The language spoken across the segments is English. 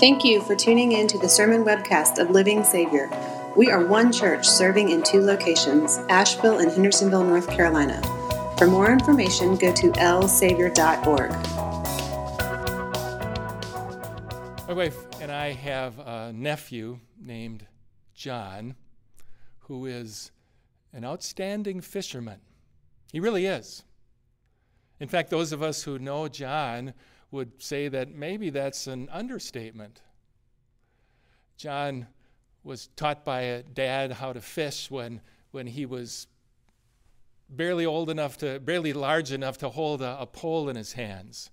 Thank you for tuning in to the sermon webcast of Living Savior. We are one church serving in two locations, Asheville and Hendersonville, North Carolina. For more information, go to lsavior.org. My wife and I have a nephew named John who is an outstanding fisherman. He really is. In fact, those of us who know John would say that maybe that's an understatement. John was taught by a dad how to fish when, when he was barely old enough to, barely large enough to hold a, a pole in his hands.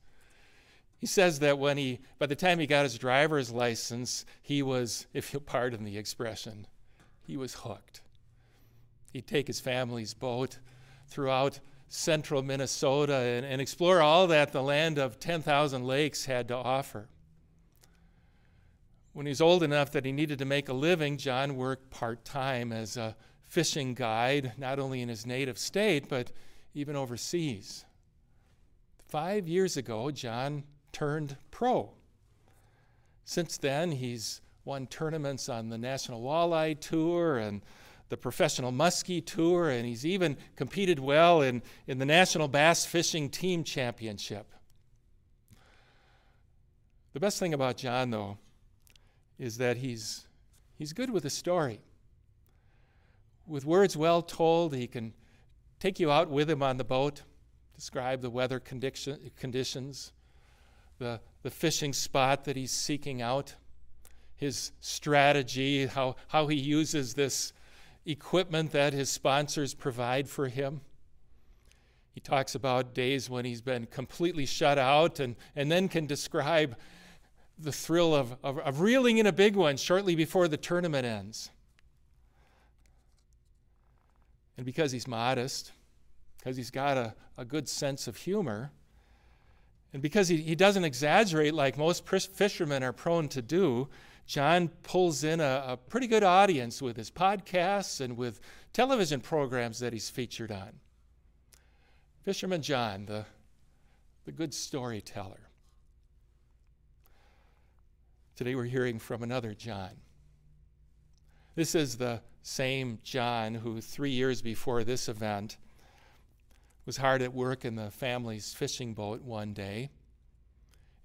He says that when he, by the time he got his driver's license, he was, if you'll pardon the expression, he was hooked. He'd take his family's boat throughout central Minnesota and, and explore all that the land of 10,000 lakes had to offer. When he was old enough that he needed to make a living, John worked part time as a fishing guide, not only in his native state, but even overseas. Five years ago, John turned pro. Since then, he's won tournaments on the National Walleye Tour and the Professional Muskie Tour, and he's even competed well in, in the National Bass Fishing Team Championship. The best thing about John, though, is that he's, he's good with a story. With words well told, he can take you out with him on the boat, describe the weather condition, conditions, the, the fishing spot that he's seeking out, his strategy, how, how he uses this equipment that his sponsors provide for him. He talks about days when he's been completely shut out and, and then can describe the thrill of, of, of reeling in a big one shortly before the tournament ends. And because he's modest, because he's got a, a good sense of humor, and because he, he doesn't exaggerate like most fishermen are prone to do, John pulls in a, a, pretty good audience with his podcasts and with television programs that he's featured on. Fisherman John, the, the good storyteller. Today we're hearing from another John. This is the same John who, three years before this event, was hard at work in the family's fishing boat one day.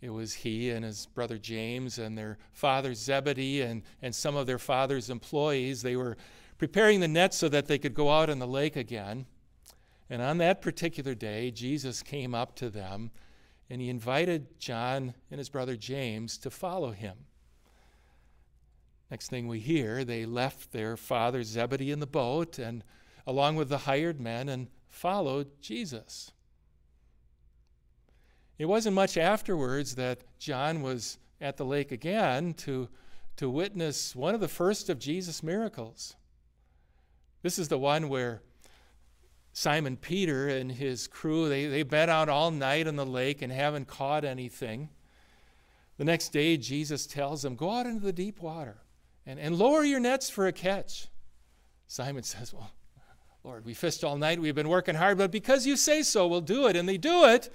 It was he and his brother James and their father Zebedee and, and some of their father's employees. They were preparing the nets so that they could go out on the lake again. And on that particular day, Jesus came up to them and he invited John and his brother James to follow him. Next thing we hear, they left their father Zebedee in the boat and along with the hired men and followed Jesus. It wasn't much afterwards that John was at the lake again to, to witness one of the first of Jesus' miracles. This is the one where Simon Peter and his crew, they, they been out all night on the lake and haven't caught anything. The next day, Jesus tells them, Go out into the deep water and, and lower your nets for a catch. Simon says, Well, Lord, we fished all night. We've been working hard, but because you say so, we'll do it. And they do it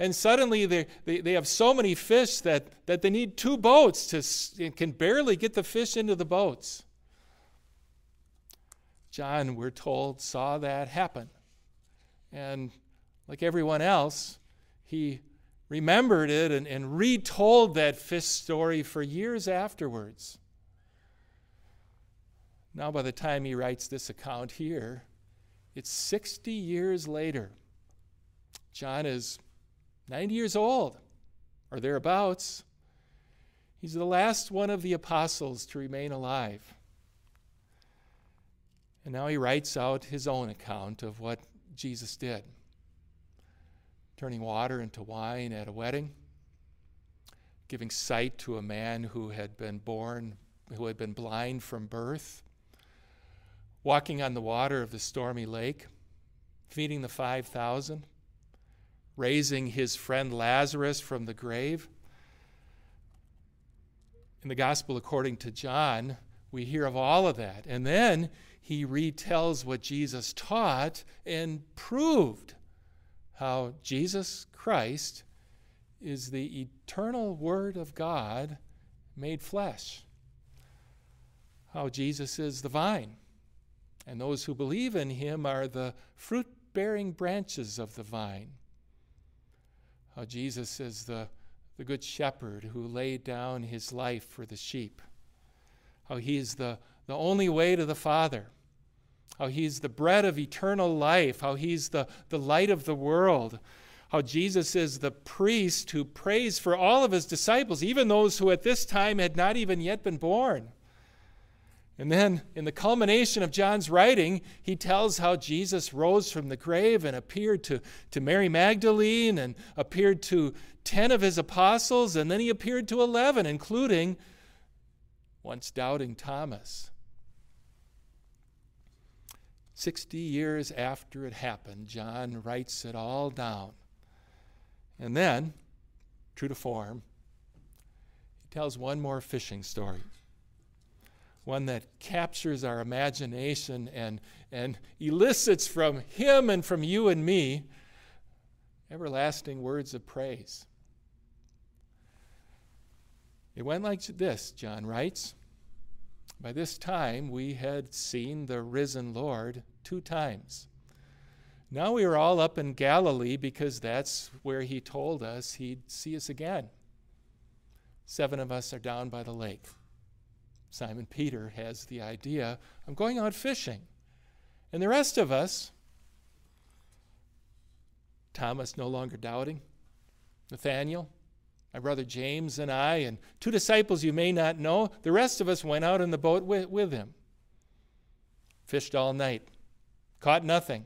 and suddenly they, they, they have so many fish that, that they need two boats to can barely get the fish into the boats. John, we're told, saw that happen. And like everyone else, he remembered it and, and retold that fish story for years afterwards. Now, by the time he writes this account here, it's 60 years later. John is 90 years old or thereabouts. He's the last one of the apostles to remain alive. And now he writes out his own account of what Jesus did turning water into wine at a wedding, giving sight to a man who had been born, who had been blind from birth, walking on the water of the stormy lake, feeding the 5,000 raising his friend Lazarus from the grave. In the Gospel according to John, we hear of all of that. And then he retells what Jesus taught and proved how Jesus Christ is the eternal Word of God made flesh. How Jesus is the vine, and those who believe in him are the fruit bearing branches of the vine. How Jesus is the, the good shepherd who laid down his life for the sheep. How he is the, the only way to the Father. How he's the bread of eternal life. How he's the, the light of the world how Jesus is the priest who prays for all of his disciples, even those who at this time had not even yet been born. And then, in the culmination of John's writing, he tells how Jesus rose from the grave and appeared to, to Mary Magdalene and appeared to 10 of his apostles, and then he appeared to 11, including once doubting Thomas. 60 years after it happened, John writes it all down. And then, true to form, he tells one more fishing story. One that captures our imagination and, and elicits from him and from you and me everlasting words of praise. It went like this, John writes. By this time, we had seen the risen Lord two times now we are all up in Galilee because that's where he told us he'd see us again. Seven of us are down by the lake. Simon Peter has the idea I'm going out fishing. And the rest of us, Thomas no longer doubting, Nathaniel, my brother James, and I, and two disciples you may not know, the rest of us went out in the boat with, with him. Fished all night, caught nothing.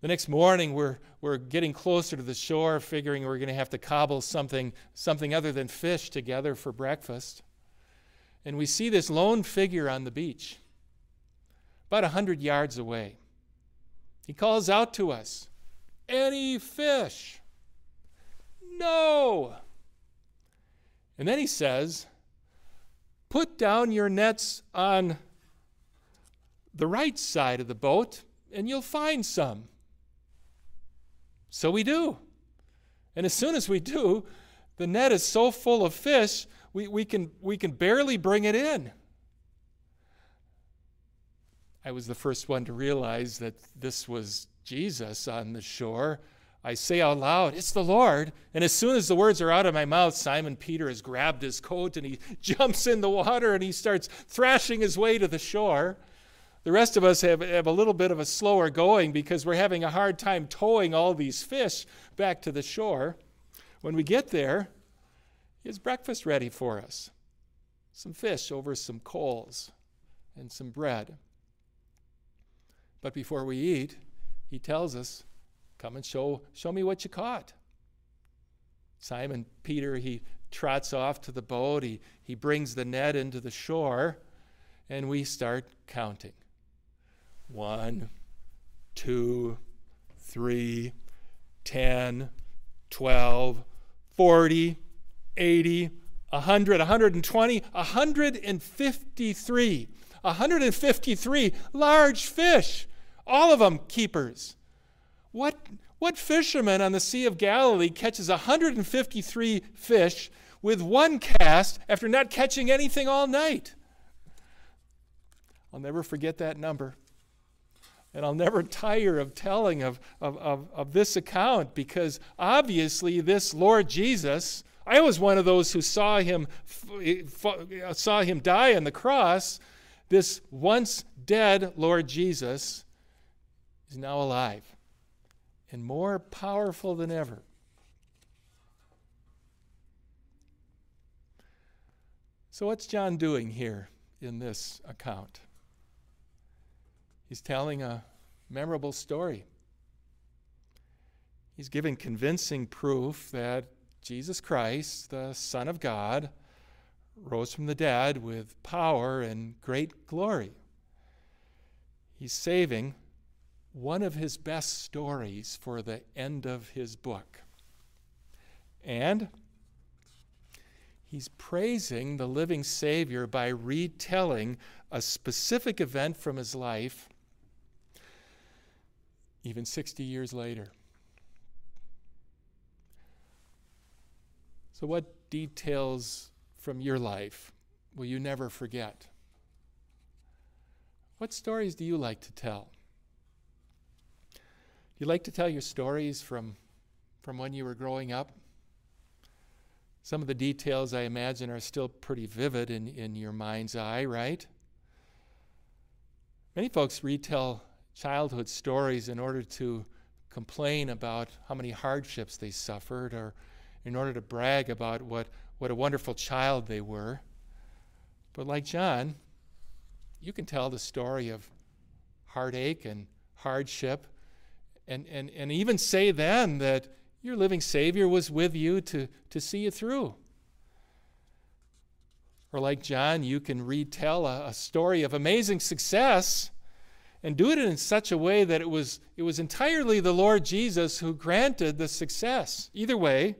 The next morning, we're, we're getting closer to the shore, figuring we're going to have to cobble something, something other than fish together for breakfast. And we see this lone figure on the beach, about a hundred yards away. He calls out to us, Any fish? No. And then he says, Put down your nets on the right side of the boat, and you'll find some. So we do. And as soon as we do, the net is so full of fish, we, we, can, we can barely bring it in. I was the first one to realize that this was Jesus on the shore. I say out loud, It's the Lord. And as soon as the words are out of my mouth, Simon Peter has grabbed his coat and he jumps in the water and he starts thrashing his way to the shore. The rest of us have, have a little bit of a slower going because we're having a hard time towing all these fish back to the shore. When we get there, has breakfast ready for us some fish over some coals and some bread. But before we eat, he tells us, Come and show, show me what you caught. Simon Peter, he trots off to the boat, he, he brings the net into the shore, and we start counting. One, two, three, ten, twelve, forty, eighty, a hundred, a hundred and twenty, a hundred and fifty-three. 153 large fish, all of them keepers. What, what fisherman on the Sea of Galilee catches 153 fish with one cast after not catching anything all night? I'll never forget that number. And I'll never tire of telling of, of, of, of this account because obviously, this Lord Jesus, I was one of those who saw him, eh, eh, saw him die on the cross. This once dead Lord Jesus is now alive and more powerful than ever. So, what's John doing here in this account? He's telling a memorable story. He's giving convincing proof that Jesus Christ, the Son of God, rose from the dead with power and great glory. He's saving one of his best stories for the end of his book. And he's praising the living Savior by retelling a specific event from his life even 60 years later. So, what details from your life will you never forget? What stories do you like to tell? Do you like to tell your stories from, from when you were growing up? Some of the details, I imagine, are still pretty vivid in, in your mind's eye, right? Many folks retell childhood stories in order to complain about how many hardships they suffered or in order to brag about what, what a wonderful child they were. But like John, you can tell the story of heartache and hardship and, and, and even say then that your living Savior was with you to, to see you through. Or like John, you can retell a, a story of amazing success and do it in such a way that it was, it was entirely the Lord Jesus who granted the success. Either way,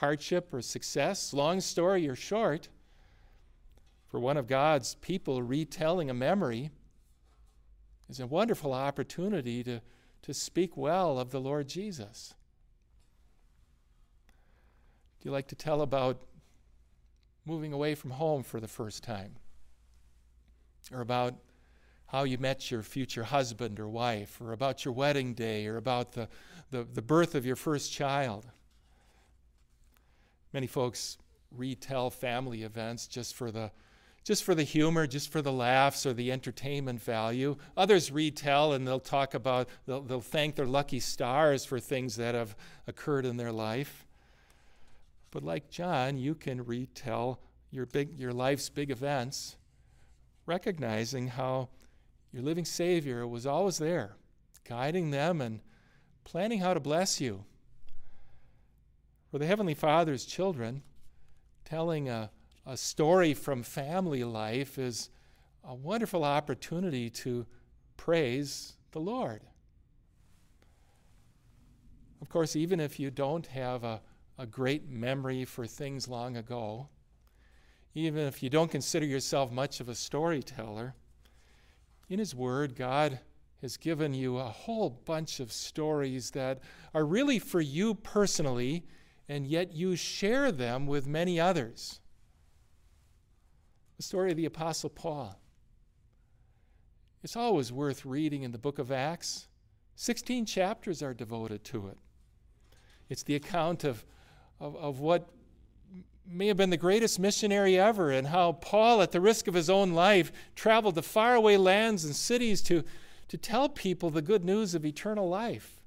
hardship or success, long story or short, for one of God's people, retelling a memory is a wonderful opportunity to, to speak well of the Lord Jesus. Do you like to tell about moving away from home for the first time? Or about how you met your future husband or wife, or about your wedding day, or about the, the, the birth of your first child. Many folks retell family events just for the just for the humor, just for the laughs or the entertainment value. Others retell and they'll talk about, they'll, they'll thank their lucky stars for things that have occurred in their life. But like John, you can retell your, big, your life's big events, recognizing how your living Savior was always there, guiding them and planning how to bless you. For the Heavenly Father's children, telling a, a story from family life is a wonderful opportunity to praise the Lord. Of course, even if you don't have a, a great memory for things long ago, even if you don't consider yourself much of a storyteller, in His Word, God has given you a whole bunch of stories that are really for you personally, and yet you share them with many others. The story of the Apostle Paul. It's always worth reading in the book of Acts. 16 chapters are devoted to it. It's the account of, of, of what may have been the greatest missionary ever, and how Paul, at the risk of his own life, traveled to faraway lands and cities to, to tell people the good news of eternal life.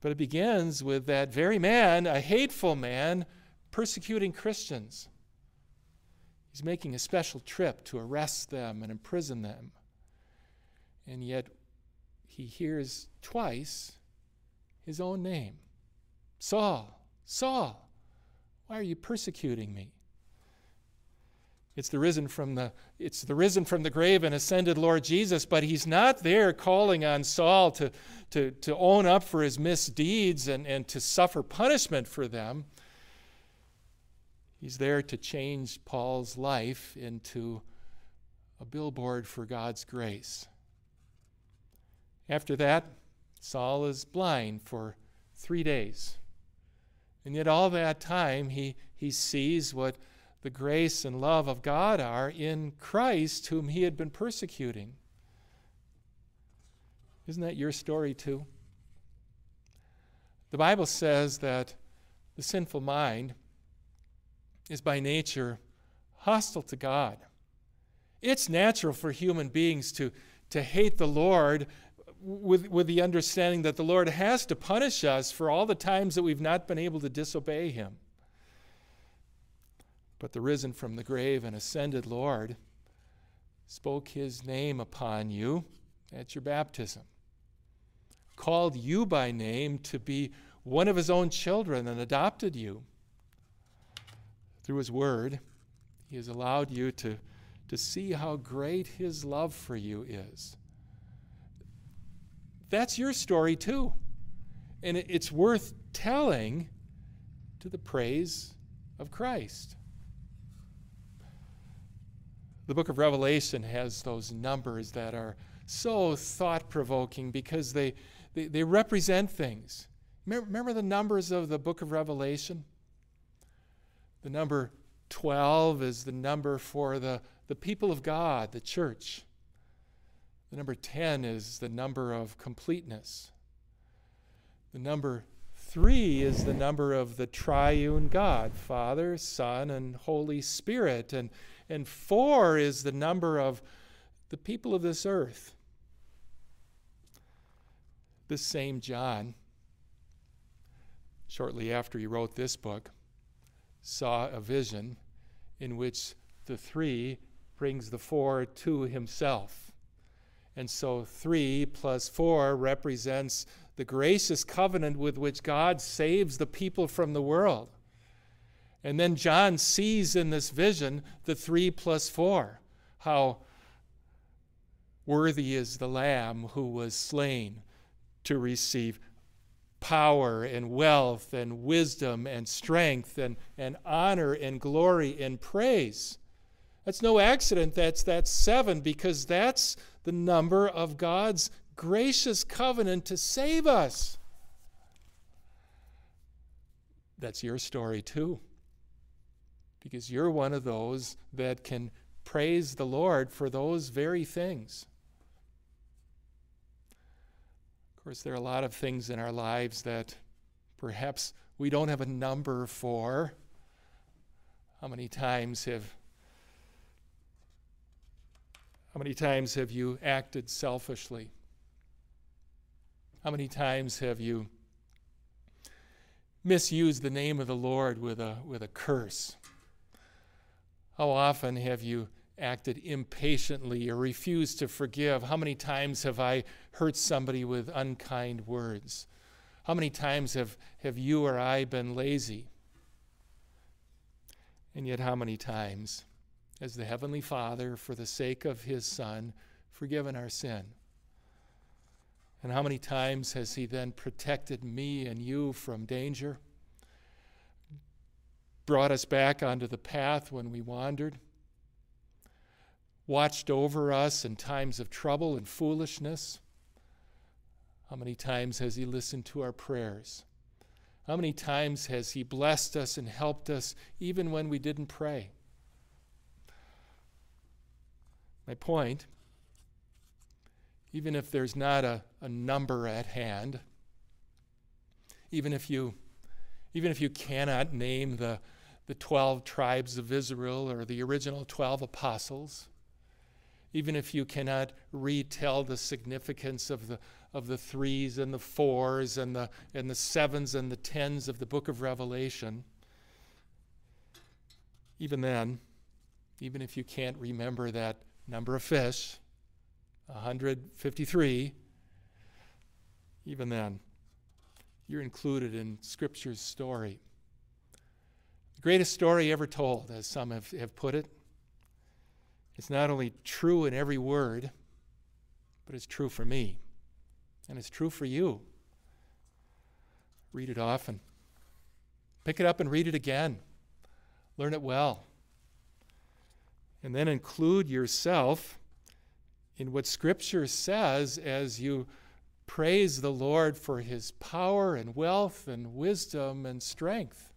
But it begins with that very man, a hateful man, persecuting Christians. He's making a special trip to arrest them and imprison them. And yet, he hears twice his own name Saul, Saul. Why are you persecuting me? It's the risen from the it's the risen from the grave and ascended Lord Jesus, but he's not there calling on Saul to, to, to own up for his misdeeds and, and to suffer punishment for them. He's there to change Paul's life into a billboard for God's grace. After that, Saul is blind for three days. And yet, all that time, he, he sees what the grace and love of God are in Christ, whom he had been persecuting. Isn't that your story, too? The Bible says that the sinful mind is by nature hostile to God. It's natural for human beings to, to hate the Lord with, with the understanding that the Lord has to punish us for all the times that we've not been able to disobey Him. But the risen from the grave and ascended Lord spoke His name upon you at your baptism, called you by name to be one of His own children and adopted you. Through His Word, He has allowed you to, to see how great His love for you is that's your story too. And it's worth telling to the praise of Christ. The book of Revelation has those numbers that are so thought provoking because they, they, they, represent things. Remember, the numbers of the book of Revelation? The number 12 is the number for the, the people of God, the church. The number 10 is the number of completeness. The number 3 is the number of the triune God, Father, Son, and Holy Spirit. And, and 4 is the number of the people of this earth. This same John, shortly after he wrote this book, saw a vision in which the three brings the four to himself. And so three plus four represents the gracious covenant with which God saves the people from the world. And then John sees in this vision the three plus four, how worthy is the Lamb who was slain to receive power and wealth and wisdom and strength and, and honor and glory and praise. That's no accident. That's that's seven because that's the number of God's gracious covenant to save us. That's your story too. Because you're one of those that can praise the Lord for those very things. Of course, there are a lot of things in our lives that perhaps we don't have a number for. How many times have how many times have you acted selfishly? How many times have you misused the name of the Lord with a, with a curse? How often have you acted impatiently or refused to forgive? How many times have I hurt somebody with unkind words? How many times have, have you or I been lazy? And yet, how many times has the Heavenly Father, for the sake of His Son, forgiven our sin? And how many times has He then protected me and you from danger? Brought us back onto the path when we wandered? Watched over us in times of trouble and foolishness? How many times has He listened to our prayers? How many times has He blessed us and helped us even when we didn't pray? My point, even if there's not a, a number at hand, even if you even if you cannot name the, the 12 tribes of Israel or the original 12 apostles, even if you cannot retell the significance of the, of the threes and the fours and the, and the sevens and the tens of the book of Revelation, even then, even if you can't remember that number of fish, 153, even then, you're included in Scripture's story. The greatest story ever told, as some have, have put it. It's not only true in every word, but it's true for me. And it's true for you. Read it often. Pick it up and read it again. Learn it well and then include yourself in what Scripture says as you praise the Lord for his power and wealth and wisdom and strength.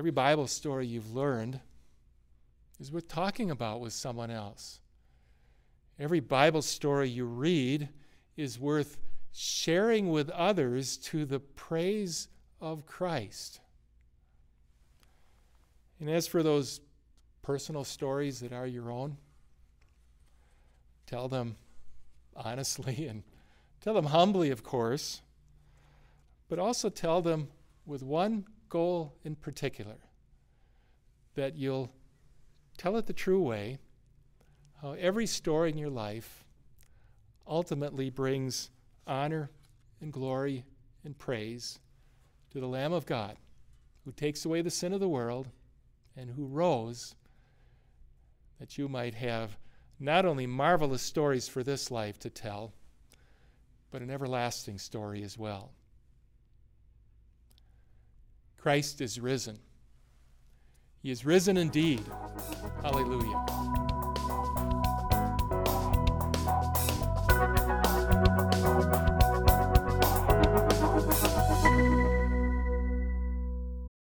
Every Bible story you've learned is worth talking about with someone else. Every Bible story you read is worth sharing with others to the praise of Christ. And as for those personal stories that are your own. Tell them honestly and tell them humbly, of course, but also tell them with one goal in particular that you'll tell it the true way, how every story in your life ultimately brings honor and glory and praise to the Lamb of God who takes away the sin of the world and who rose that you might have not only marvelous stories for this life to tell, but an everlasting story as well. Christ is risen. He is risen indeed. Hallelujah.